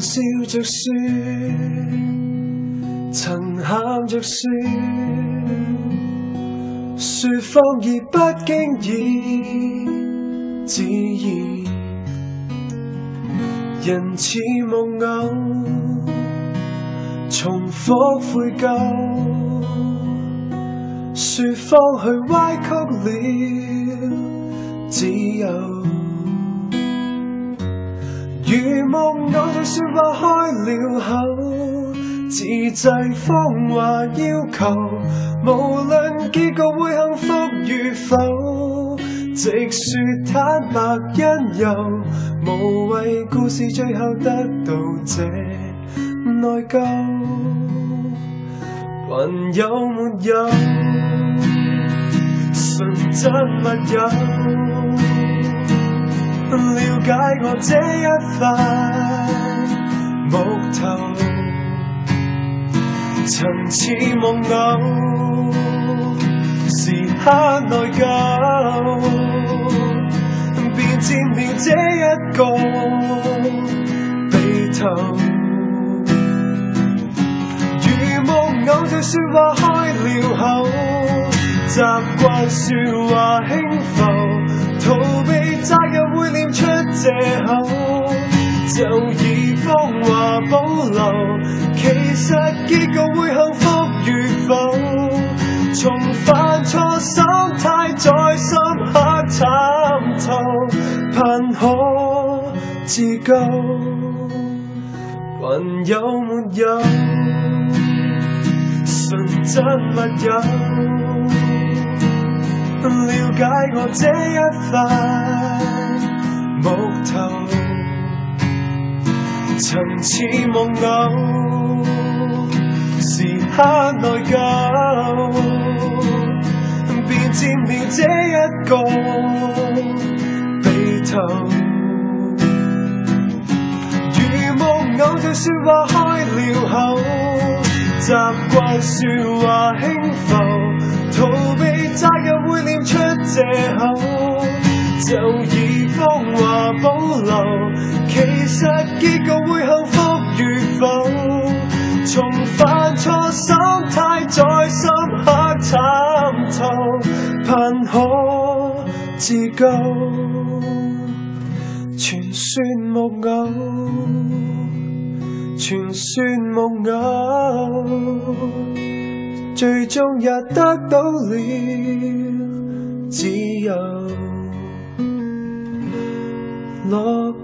笑着说，曾喊着说，说谎而不经意，自然。人似木偶，重复悔疚，说谎去歪曲了自由。如木偶在说话开了口，自制谎话要求，无论结局会幸福与否，直说坦白因由，无谓故事最后得到这内疚，还有没有纯真密友？了解我这一块木头，曾似木偶，时刻内疚，便占了这一个鼻头。如木偶在说话开了口，习惯说话轻浮，其实结局会幸福与否，从犯错心态在深刻参透，盼可自救，还有没有纯真密友？了解我这一块曾似木偶，时刻内疚，便占了这一个鼻头。如木偶在说话开了口，习惯说话轻浮，逃避。责任会念出借口，就以谎话保留。其实自救。全算木偶，全算木偶。最终也得到了自由，落。